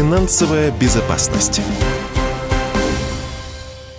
Финансовая безопасность.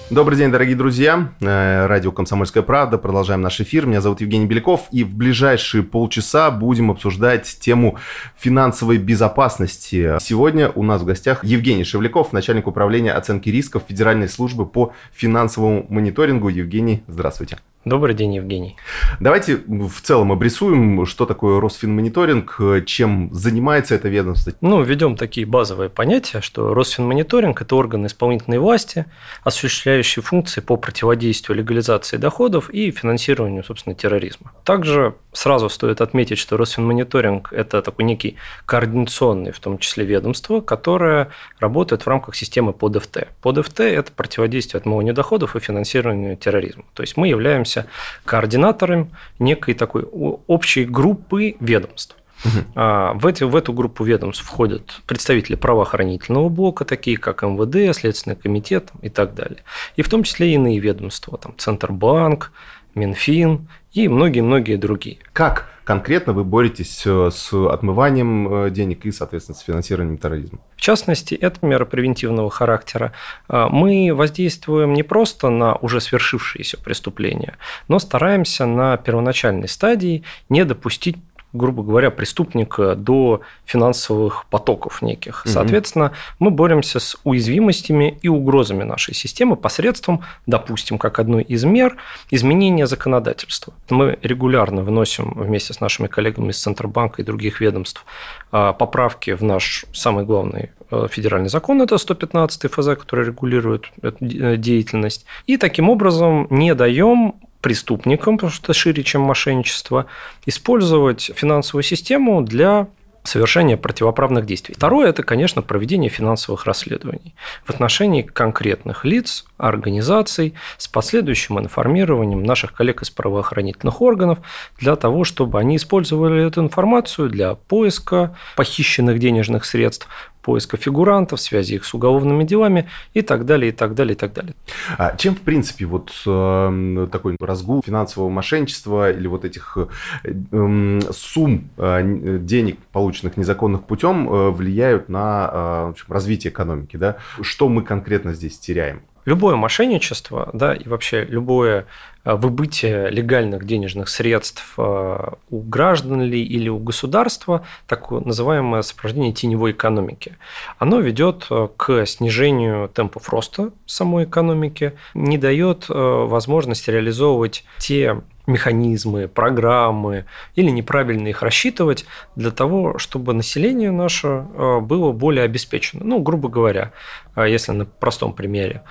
Добрый день, дорогие друзья. Э, радио «Комсомольская правда». Продолжаем наш эфир. Меня зовут Евгений Беляков. И в ближайшие полчаса будем обсуждать тему финансовой безопасности. Сегодня у нас в гостях Евгений Шевляков, начальник управления оценки рисков Федеральной службы по финансовому мониторингу. Евгений, здравствуйте. Добрый день, Евгений. Давайте в целом обрисуем, что такое Росфинмониторинг, чем занимается это ведомство. Ну, введем такие базовые понятия, что Росфинмониторинг – это орган исполнительной власти, осуществляющий функции по противодействию легализации доходов и финансированию, собственно, терроризма. Также сразу стоит отметить, что Росфинмониторинг – это такой некий координационный, в том числе ведомство, которое работает в рамках системы ПОДФТ. ПОДФТ – это противодействие отмыванию доходов и финансированию терроризма. То есть мы являемся являемся координатором некой такой общей группы ведомств. Угу. В, эти, в эту группу ведомств входят представители правоохранительного блока, такие как МВД, Следственный комитет и так далее. И в том числе иные ведомства, там Центробанк, Минфин и многие-многие другие. Как конкретно вы боретесь э, с отмыванием э, денег и, соответственно, с финансированием терроризма? В частности, это мера превентивного характера. А, мы воздействуем не просто на уже свершившиеся преступления, но стараемся на первоначальной стадии не допустить грубо говоря, преступника до финансовых потоков неких. Соответственно, мы боремся с уязвимостями и угрозами нашей системы посредством, допустим, как одной из мер, изменения законодательства. Мы регулярно вносим вместе с нашими коллегами из Центробанка и других ведомств а, поправки в наш самый главный э, федеральный закон, это 115 ФЗ, который регулирует эту деятельность. И таким образом не даем преступникам, потому что это шире, чем мошенничество, использовать финансовую систему для совершения противоправных действий. Второе – это, конечно, проведение финансовых расследований в отношении конкретных лиц, организаций с последующим информированием наших коллег из правоохранительных органов для того, чтобы они использовали эту информацию для поиска похищенных денежных средств, поиска фигурантов, связи их с уголовными делами и так далее, и так далее, и так далее. А чем, в принципе, вот э, такой разгул финансового мошенничества или вот этих э, сумм э, денег, полученных незаконных путем, э, влияют на общем, развитие экономики? Да? Что мы конкретно здесь теряем? Любое мошенничество, да, и вообще любое выбытие легальных денежных средств э, у граждан ли или у государства, так называемое сопровождение теневой экономики, оно ведет э, к снижению темпов роста самой экономики, не дает возможности реализовывать те механизмы, программы или неправильно их рассчитывать для того, чтобы население наше было более обеспечено. Ну, грубо говоря, если на простом примере,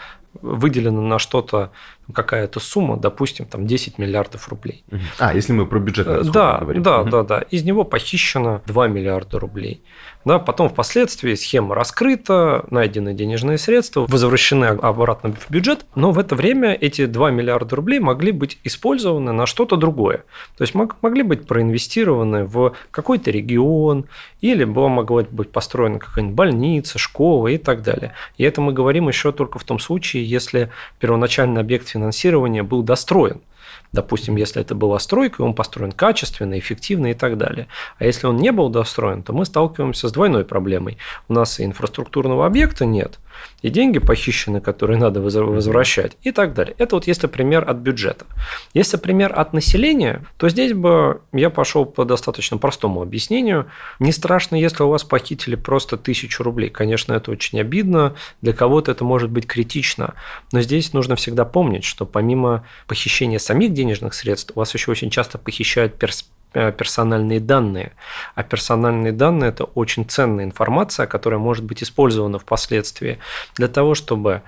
выделена на что-то какая-то сумма, допустим, там 10 миллиардов рублей. А, если мы про бюджет э, да, говорим. Да, угу. да, да. Из него похищено 2 миллиарда рублей. Да, потом впоследствии схема раскрыта, найдены денежные средства, возвращены обратно в бюджет, но в это время эти 2 миллиарда рублей могли быть использованы на что-то другое. То есть могли быть проинвестированы в какой-то регион, или могла быть построена какая-нибудь больница, школа и так далее. И это мы говорим еще только в том случае, если первоначальный объект финансирования был достроен. Допустим, если это была стройка, он построен качественно, эффективно и так далее. А если он не был достроен, то мы сталкиваемся с двойной проблемой. У нас и инфраструктурного объекта нет – и деньги похищены, которые надо возвращать и так далее. Это вот если пример от бюджета. Если пример от населения, то здесь бы я пошел по достаточно простому объяснению. Не страшно, если у вас похитили просто тысячу рублей. Конечно, это очень обидно, для кого-то это может быть критично, но здесь нужно всегда помнить, что помимо похищения самих денежных средств, у вас еще очень часто похищают перспективы Э, персональные данные. А персональные данные – это очень ценная информация, которая может быть использована впоследствии для того, чтобы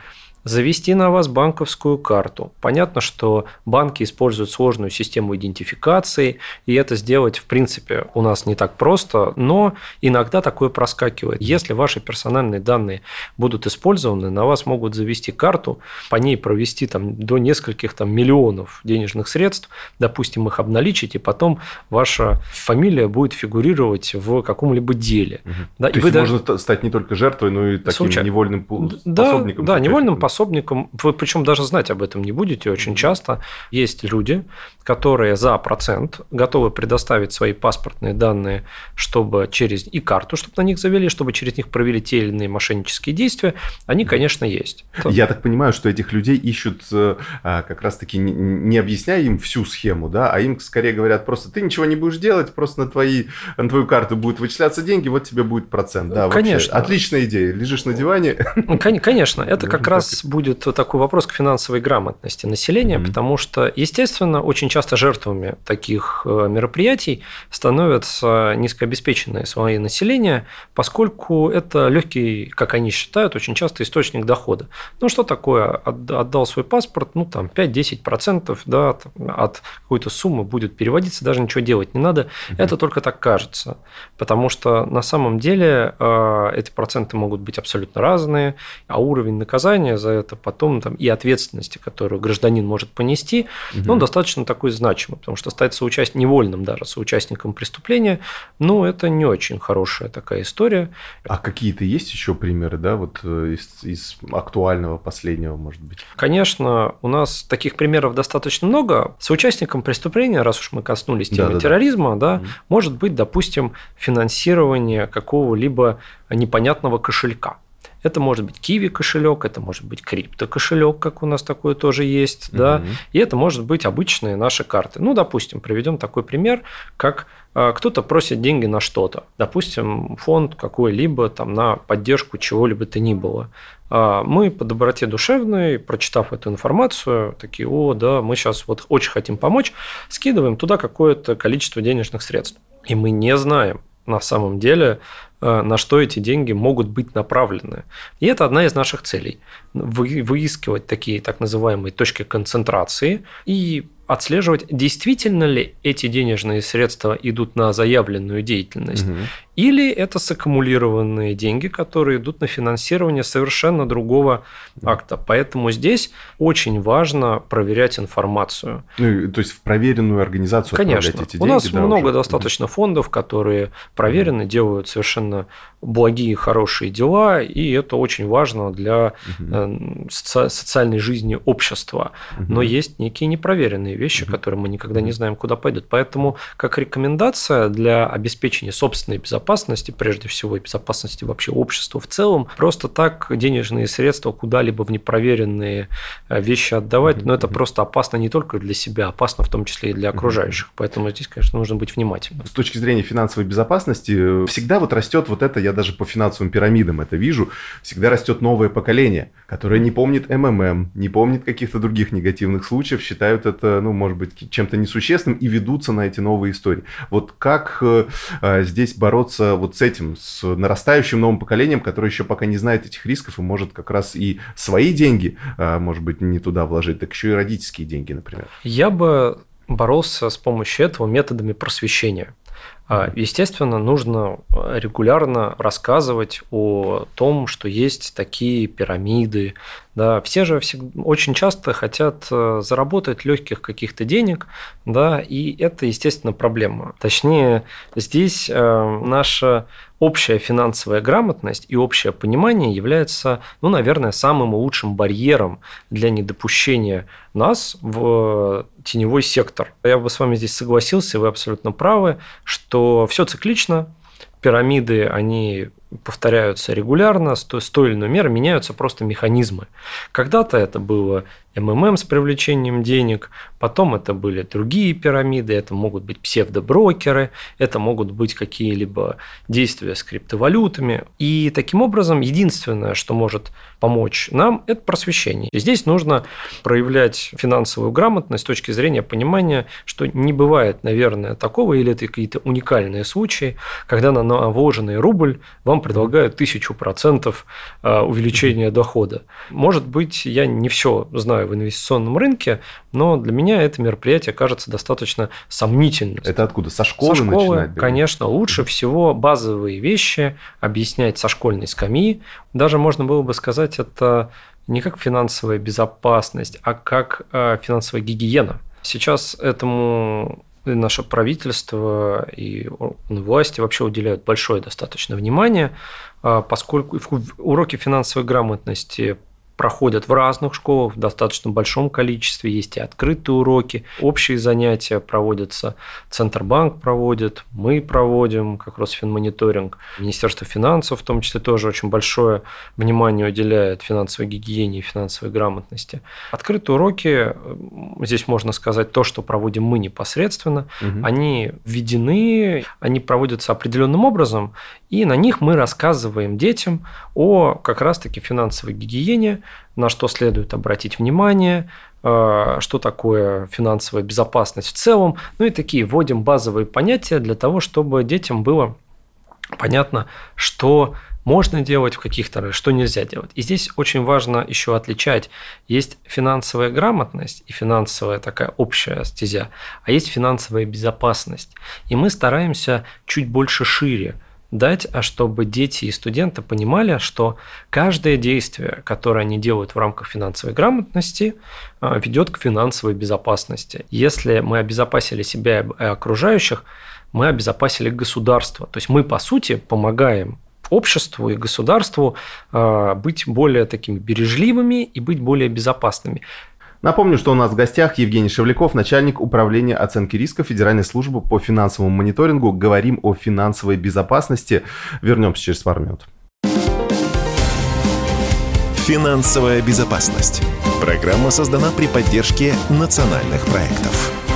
завести на вас банковскую карту. Понятно, что банки используют сложную систему идентификации, и это сделать, в принципе, у нас не так просто, но иногда такое проскакивает. Если ваши персональные данные будут использованы, на вас могут завести карту, по ней провести там, до нескольких там, миллионов денежных средств, допустим, их обналичить, и потом ваша фамилия будет фигурировать в каком-либо деле. Угу. Да, То и есть вы можно даже... стать не только жертвой, но и таким Случай... невольным да, пособником. Да, невольным пособником пособником, вы причем даже знать об этом не будете очень часто. Есть люди, которые за процент готовы предоставить свои паспортные данные, чтобы через и карту, чтобы на них завели, чтобы через них провели те или иные мошеннические действия, они, конечно, есть. Я так понимаю, что этих людей ищут э, а, как раз-таки не объясняя им всю схему, да, а им скорее говорят просто, ты ничего не будешь делать, просто на, твои, на твою карту будут вычисляться деньги, вот тебе будет процент. Да, конечно. Вообще, отличная идея. Лежишь на диване. Конечно, это как раз будет такой вопрос к финансовой грамотности населения, потому что, естественно, очень часто жертвами таких э, мероприятий становятся низкообеспеченные слои населения, поскольку это легкий, как они считают, очень часто источник дохода. Ну, что такое? Отдал свой паспорт, ну, там, 5-10% да, от какой-то суммы будет переводиться, даже ничего делать не надо. Угу. Это только так кажется. Потому что на самом деле э, эти проценты могут быть абсолютно разные, а уровень наказания за это потом там, и ответственности, которую гражданин может понести, угу. он достаточно такой значимый, потому что стать соучастником, невольным даже соучастником преступления, ну, это не очень хорошая такая история. А какие-то есть еще примеры, да, вот э, из, из актуального последнего, может быть? Конечно, у нас таких примеров достаточно много. Соучастником преступления, раз уж мы коснулись темы да, терроризма, да, да, может быть, допустим, финансирование какого-либо непонятного кошелька. Это может быть Kiwi кошелек, это может быть крипто кошелек, как у нас такое тоже есть, угу. да, и это может быть обычные наши карты. Ну, допустим, приведем такой пример, как а, кто-то просит деньги на что-то, допустим, фонд какой-либо там на поддержку чего-либо то ни было. А мы по доброте душевной, прочитав эту информацию, такие, о, да, мы сейчас вот очень хотим помочь, скидываем туда какое-то количество денежных средств. И мы не знаем на самом деле, э, на что эти деньги могут быть направлены. И это одна из наших целей – выискивать такие так называемые точки концентрации и отслеживать, действительно ли эти денежные средства идут на заявленную деятельность, угу. или это саккумулированные деньги, которые идут на финансирование совершенно другого акта. Поэтому здесь очень важно проверять информацию. Ну, то есть в проверенную организацию Конечно. эти деньги. У нас да, много уже. достаточно фондов, которые проверены, угу. делают совершенно благие, хорошие дела, и это очень важно для угу. социальной жизни общества. Угу. Но есть некие непроверенные вещи, которые мы никогда не знаем, куда пойдут. Поэтому, как рекомендация для обеспечения собственной безопасности, прежде всего, и безопасности вообще общества в целом, просто так денежные средства куда-либо в непроверенные э, вещи отдавать, но это просто опасно не только для себя, опасно в том числе и для окружающих. Поэтому здесь, конечно, нужно быть внимательным. С точки зрения финансовой безопасности, э, всегда вот растет вот это, я даже по финансовым пирамидам это вижу, всегда растет новое поколение, которое не помнит МММ, не помнит каких-то других негативных случаев, считают это, ну, может быть, чем-то несущественным и ведутся на эти новые истории. Вот как э, э, здесь бороться вот с этим, с нарастающим новым поколением, которое еще пока не знает этих рисков и может как раз и свои деньги, э, может быть, не туда вложить, так еще и родительские деньги, например? Я бы боролся с помощью этого методами просвещения. А, естественно, нужно регулярно рассказывать о том, что есть такие пирамиды. Да, все же всегда, очень часто хотят э, заработать легких каких-то денег, да, и это, естественно, проблема. Точнее, здесь э, наша общая финансовая грамотность и общее понимание является, ну, наверное, самым лучшим барьером для недопущения нас в теневой сектор. Я бы с вами здесь согласился, вы абсолютно правы, что все циклично, пирамиды, они повторяются регулярно, с той или иной меры меняются просто механизмы. Когда-то это было МММ с привлечением денег, потом это были другие пирамиды, это могут быть псевдоброкеры, это могут быть какие-либо действия с криптовалютами. И таким образом единственное, что может помочь нам, это просвещение. И здесь нужно проявлять финансовую грамотность с точки зрения понимания, что не бывает, наверное, такого, или это какие-то уникальные случаи, когда на вложенный рубль вам предлагают тысячу процентов э, увеличения дохода. Может быть, я не все знаю в инвестиционном рынке, но для меня это мероприятие кажется достаточно сомнительным. Это откуда? Со школы, со школы начинать? Конечно, лучше всего базовые вещи объяснять со школьной скамьи. Даже можно было бы сказать, это не как финансовая безопасность, а как э, финансовая гигиена. Сейчас этому наше правительство и власти вообще уделяют большое достаточно внимание, а, поскольку уроки финансовой грамотности проходят в разных школах в достаточно большом количестве. Есть и открытые уроки, общие занятия проводятся. Центробанк проводит, мы проводим, как Росфинмониторинг. Министерство финансов в том числе тоже очень большое внимание уделяет финансовой гигиене и финансовой грамотности. Открытые уроки, здесь можно сказать то, что проводим мы непосредственно, угу. они введены, они проводятся определенным образом, и на них мы рассказываем детям о как раз-таки финансовой гигиене, на что следует обратить внимание, э, что такое финансовая безопасность в целом, ну и такие вводим базовые понятия для того, чтобы детям было понятно, что можно делать в каких-то, что нельзя делать. И здесь очень важно еще отличать. Есть финансовая грамотность и финансовая такая общая стезя, а есть финансовая безопасность. И мы стараемся чуть больше шире дать, а чтобы дети и студенты понимали, что каждое действие, которое они делают в рамках финансовой грамотности, а, ведет к финансовой безопасности. Если мы обезопасили себя и окружающих, мы обезопасили государство. То есть мы, по сути, помогаем обществу и государству а, быть более такими бережливыми и быть более безопасными. Напомню, что у нас в гостях Евгений Шевляков, начальник управления оценки риска Федеральной службы по финансовому мониторингу. Говорим о финансовой безопасности. Вернемся через пару минут. Финансовая безопасность. Программа создана при поддержке национальных проектов.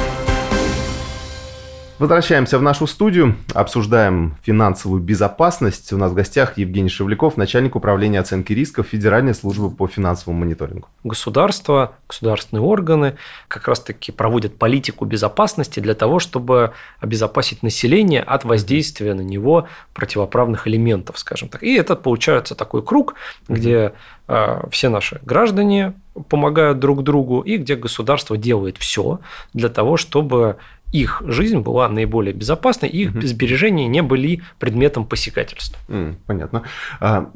Возвращаемся в нашу студию, обсуждаем финансовую безопасность. У нас в гостях Евгений Шевляков, начальник управления оценки рисков Федеральной службы по финансовому мониторингу. Государство, государственные органы как раз-таки проводят политику безопасности для того, чтобы обезопасить население от воздействия на него противоправных элементов, скажем так. И это получается такой круг, где э, все наши граждане помогают друг другу и где государство делает все для того, чтобы их жизнь была наиболее безопасной, их угу. сбережения не были предметом посягательства. Понятно. А,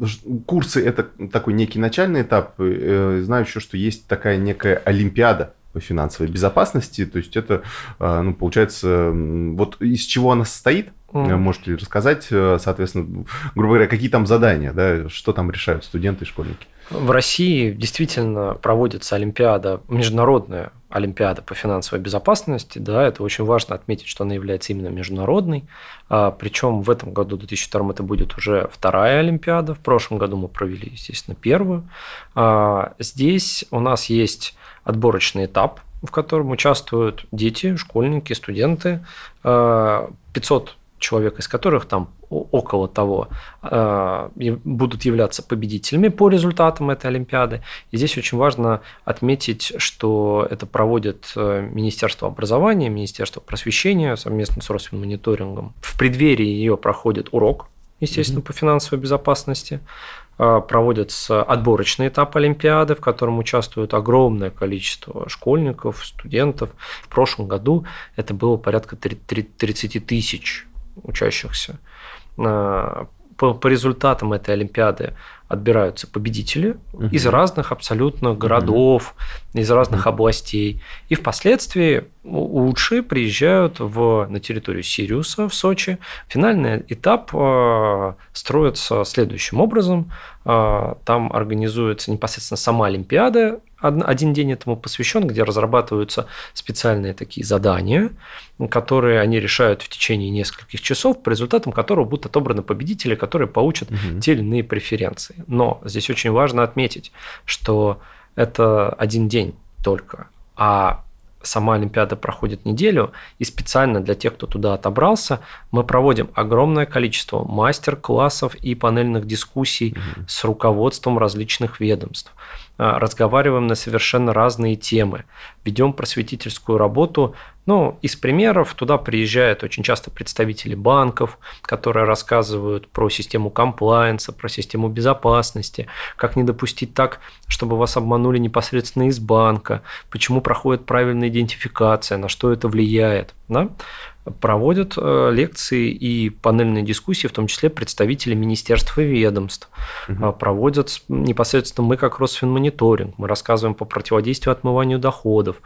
курсы это такой некий начальный этап. Э, знаю еще, что есть такая некая олимпиада по финансовой безопасности. То есть это, а, ну, получается, вот из чего она состоит? Mm. Можете ли рассказать, э, соответственно, грубо говоря, какие там задания, да, что там решают студенты и школьники? В России действительно проводится Олимпиада, международная Олимпиада по финансовой безопасности. Да, это очень важно отметить, что она является именно международной. А, причем в этом году, в 2002, это будет уже вторая Олимпиада. В прошлом году мы провели, естественно, первую. А, здесь у нас есть отборочный этап, в котором участвуют дети, школьники, студенты. 500 а, человек, из которых там около того э, будут являться победителями по результатам этой Олимпиады. И здесь очень важно отметить, что это проводит э, Министерство образования, Министерство просвещения совместно с Росфинмониторингом. В преддверии ее проходит урок, естественно, mm-hmm. по финансовой безопасности э, проводится отборочный этап Олимпиады, в котором участвует огромное количество школьников, студентов. В прошлом году это было порядка 30 тысяч учащихся. По, по результатам этой Олимпиады отбираются победители угу. из разных абсолютно городов, угу. из разных угу. областей. И впоследствии лучшие приезжают в, на территорию Сириуса в Сочи. Финальный этап э, строится следующим образом. Э, там организуется непосредственно сама Олимпиада, один день этому посвящен, где разрабатываются специальные такие задания, которые они решают в течение нескольких часов, по результатам которого будут отобраны победители, которые получат угу. те или иные преференции. Но здесь очень важно отметить, что это один день только, а сама Олимпиада проходит неделю, и специально для тех, кто туда отобрался, мы проводим огромное количество мастер-классов и панельных дискуссий угу. с руководством различных ведомств. А, разговариваем на совершенно разные темы, ведем просветительскую работу. Ну, из примеров туда приезжают очень часто представители банков, которые рассказывают про систему комплайенса, про систему безопасности, как не допустить так, чтобы вас обманули непосредственно из банка, почему проходит правильная идентификация, на что это влияет. Да? Проводят э, лекции и панельные дискуссии, в том числе представители министерств и ведомств. Угу. Проводят непосредственно мы, как Росфинмониторинг, мы рассказываем по противодействию отмыванию доходов,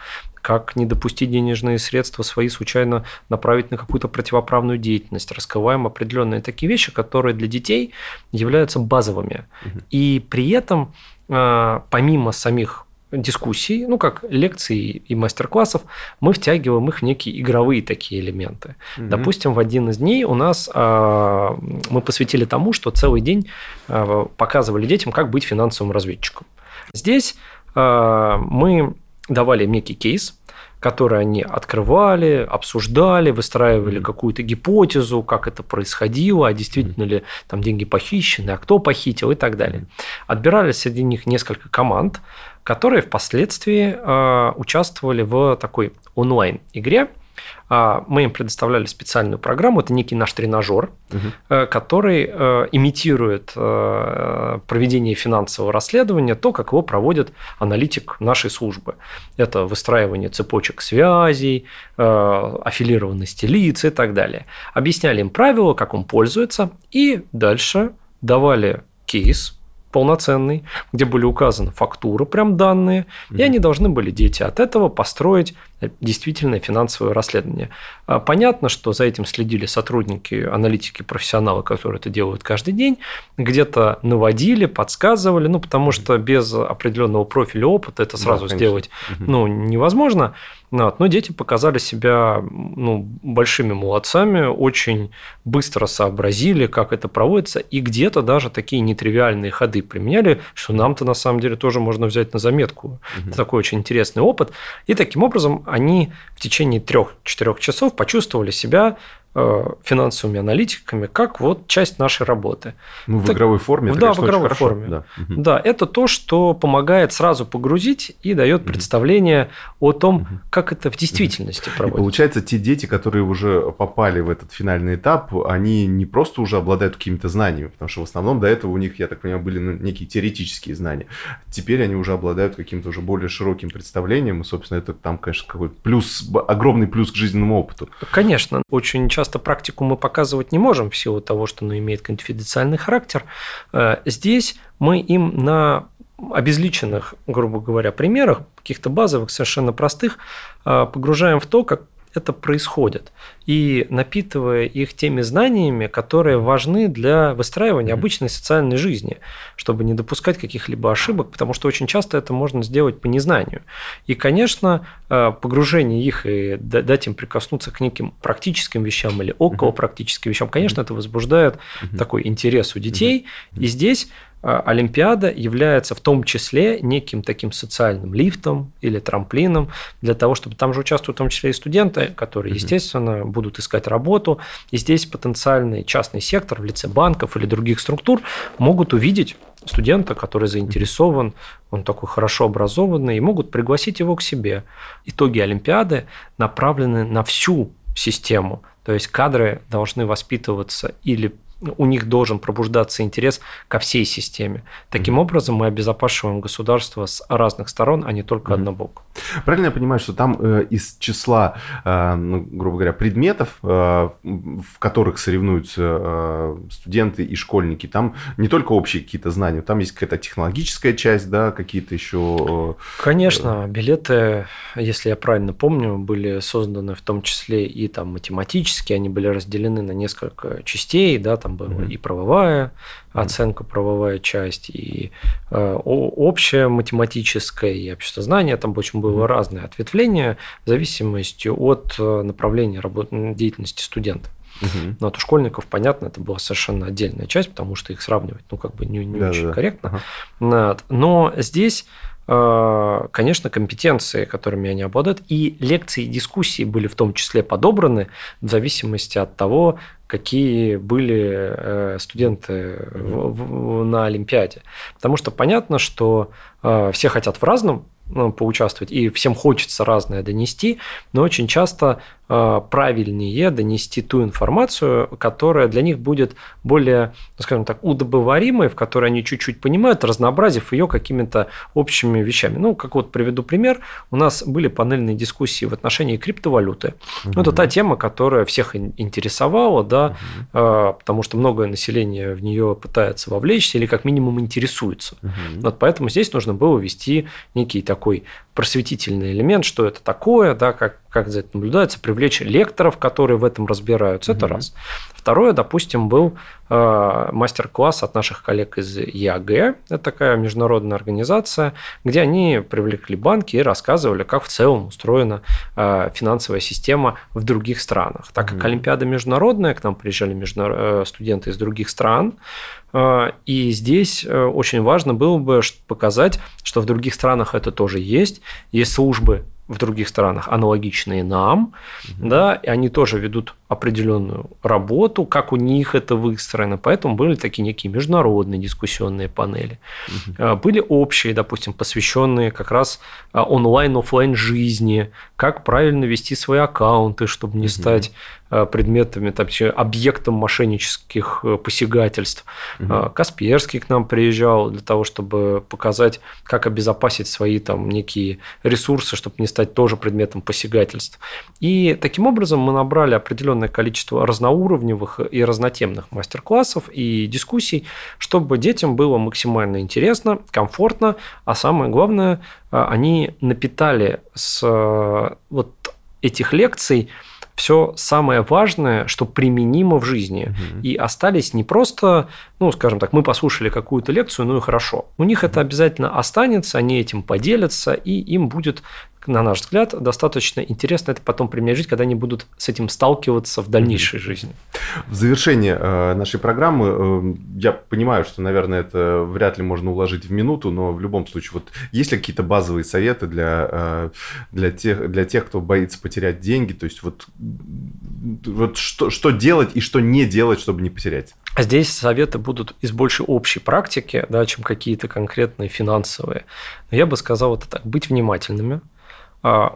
как не допустить денежные средства свои случайно направить на какую-то противоправную деятельность. Раскрываем определенные такие вещи, которые для детей являются базовыми. Угу. И при этом помимо самих дискуссий, ну, как лекций и мастер-классов, мы втягиваем их в некие игровые такие элементы. Mm-hmm. Допустим, в один из дней у нас э, мы посвятили тому, что целый день э, показывали детям, как быть финансовым разведчиком. Здесь э, мы давали некий кейс, который они открывали, обсуждали, выстраивали mm-hmm. какую-то гипотезу, как это происходило, а действительно mm-hmm. ли там деньги похищены, а кто похитил и так далее. Отбирали среди них несколько команд, которые впоследствии э, участвовали в такой онлайн-игре. А, мы им предоставляли специальную программу, это некий наш тренажер, угу. который э, имитирует э, проведение финансового расследования, то, как его проводит аналитик нашей службы. Это выстраивание цепочек связей, аффилированности лиц и так далее. Объясняли им правила, как он пользуется, и дальше давали кейс, полноценный, где были указаны фактуры, прям данные, mm-hmm. и они должны были, дети, от этого построить действительно финансовое расследование. А, понятно, что за этим следили сотрудники, аналитики, профессионалы, которые это делают каждый день, где-то наводили, подсказывали, ну, потому что без определенного профиля опыта это сразу да, сделать ну, невозможно. Вот. Но дети показали себя ну, большими молодцами, очень быстро сообразили, как это проводится, и где-то даже такие нетривиальные ходы применяли, что нам-то на самом деле тоже можно взять на заметку. Угу. Это такой очень интересный опыт. И таким образом они в течение трех-четырех часов почувствовали себя финансовыми аналитиками как вот часть нашей работы. Ну, в так, игровой форме. Это, да, конечно, в игровой форме. Да. да, это то, что помогает сразу погрузить и дает угу. представление о том, угу. как это в действительности угу. проводится. И получается, те дети, которые уже попали в этот финальный этап, они не просто уже обладают какими-то знаниями, потому что в основном до этого у них, я так понимаю, были ну, некие теоретические знания. Теперь они уже обладают каким-то уже более широким представлением, и, собственно, это там, конечно, какой плюс, огромный плюс к жизненному опыту. Конечно, очень часто часто практику мы показывать не можем в силу того, что она имеет конфиденциальный характер. Э, здесь мы им на обезличенных, грубо говоря, примерах, каких-то базовых, совершенно простых, э, погружаем в то, как это происходит, и напитывая их теми знаниями, которые важны для выстраивания обычной социальной жизни, чтобы не допускать каких-либо ошибок, потому что очень часто это можно сделать по незнанию. И, конечно, э, погружение их и дать им прикоснуться к неким практическим вещам или около практическим вещам, конечно, это возбуждает такой интерес у детей. И здесь Олимпиада является в том числе неким таким социальным лифтом или трамплином для того, чтобы там же участвуют в том числе и студенты, которые, естественно, будут искать работу. И здесь потенциальный частный сектор в лице банков или других структур могут увидеть студента, который заинтересован, он такой хорошо образованный, и могут пригласить его к себе. Итоги Олимпиады направлены на всю систему. То есть кадры должны воспитываться или у них должен пробуждаться интерес ко всей системе. Таким mm-hmm. образом, мы обезопасиваем государство с разных сторон, а не только mm-hmm. однобоко. Правильно я понимаю, что там э, из числа, э, ну, грубо говоря, предметов, э, в которых соревнуются э, студенты и школьники, там не только общие какие-то знания, там есть какая-то технологическая часть, да, какие-то еще... Э, Конечно, билеты, если я правильно помню, были созданы в том числе и там математические, они были разделены на несколько частей, да, там была mm-hmm. и правовая оценка, правовая часть, и э, общая математическая, и обществознание. Там очень было mm-hmm. разное ответвление в зависимости от э, направления работы, деятельности студента. Угу. Но от у школьников, понятно, это была совершенно отдельная часть, потому что их сравнивать, ну, как бы не, не да, очень да. корректно. Ага. Но здесь конечно, компетенции, которыми они обладают, и лекции и дискуссии были в том числе подобраны в зависимости от того, какие были э, студенты на Олимпиаде. Потому что понятно, что э, все хотят в разном ну, поучаствовать, и всем хочется разное донести, но очень часто Э, правильнее донести ту информацию, которая для них будет более, ну, скажем так, удобоваримой, в которой они чуть-чуть понимают, разнообразив ее какими-то общими вещами. Ну, как вот приведу пример. У нас были панельные дискуссии в отношении криптовалюты. Угу. Это та тема, которая всех интересовала, да, угу. потому что многое население в нее пытается вовлечься или как минимум интересуется. Угу. Вот поэтому здесь нужно было ввести некий такой просветительный элемент, что это такое, да, как, как за это наблюдается, привлечь лекторов, которые в этом разбираются, это mm-hmm. раз. Второе, допустим, был мастер-класс от наших коллег из ЕАГ, это такая международная организация, где они привлекли банки и рассказывали, как в целом устроена э, финансовая система в других странах. Так как. Олимпиада международная, к нам приезжали. Э, студенты из других стран, э, и здесь э, очень важно было бы показать, что в других странах это тоже есть, есть службы в других странах аналогичные нам, угу. да, и они тоже ведут определенную работу, как у них это выстроено. Поэтому были такие некие международные дискуссионные панели. Угу. Были общие, допустим, посвященные как раз а, онлайн-офлайн жизни, как правильно вести свои аккаунты, чтобы не угу. стать предметами, там, объектом мошеннических э, посягательств. Угу. Касперский к нам приезжал для того, чтобы показать, как обезопасить свои там некие ресурсы, чтобы не стать тоже предметом посягательств. И таким образом мы набрали определенное количество разноуровневых и разнотемных мастер-классов и дискуссий, чтобы детям было максимально интересно, комфортно, а самое главное, они напитали с вот этих лекций все самое важное, что применимо в жизни. Угу. И остались не просто, ну, скажем так, мы послушали какую-то лекцию, ну и хорошо. У них это обязательно останется, они этим поделятся, и им будет на наш взгляд, достаточно интересно это потом применять жить, когда они будут с этим сталкиваться в дальнейшей жизни. В завершение э, нашей программы э, я понимаю, что, наверное, это вряд ли можно уложить в минуту, но в любом случае, вот есть ли какие-то базовые советы для, э, для, тех, для тех, кто боится потерять деньги? То есть вот, вот что, что делать и что не делать, чтобы не потерять? Здесь советы будут из больше общей практики, да, чем какие-то конкретные финансовые. Но я бы сказал это так, быть внимательными, а,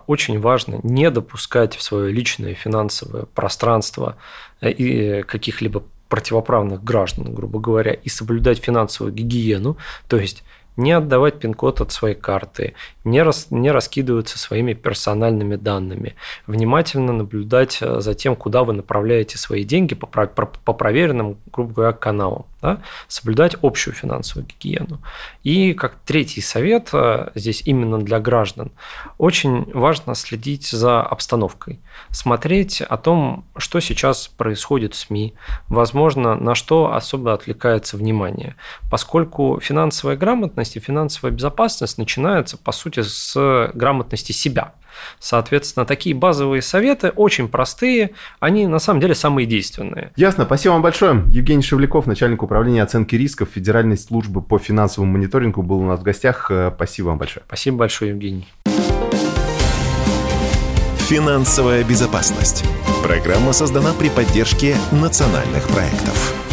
очень важно не допускать в свое личное финансовое пространство э, и каких-либо противоправных граждан, грубо говоря, и соблюдать финансовую гигиену, то есть не отдавать пин-код от своей карты, не, рас, не раскидываться своими персональными данными, внимательно наблюдать э, за тем, куда вы направляете свои деньги по, по, по проверенным, грубо говоря, каналам да, соблюдать общую финансовую гигиену. И как третий совет э, здесь именно для граждан, очень важно следить за обстановкой, смотреть о том, что сейчас происходит в СМИ, возможно, на что особо отвлекается внимание, поскольку финансовая грамотность и финансовая безопасность начинаются, по сути, с грамотности себя – Соответственно, такие базовые советы очень простые, они на самом деле самые действенные. Ясно, спасибо вам большое. Евгений Шевляков, начальник управления оценки рисков Федеральной службы по финансовому мониторингу, был у нас в гостях. Э, спасибо вам большое. Спасибо большое, Евгений. Финансовая безопасность. Программа создана при поддержке национальных проектов.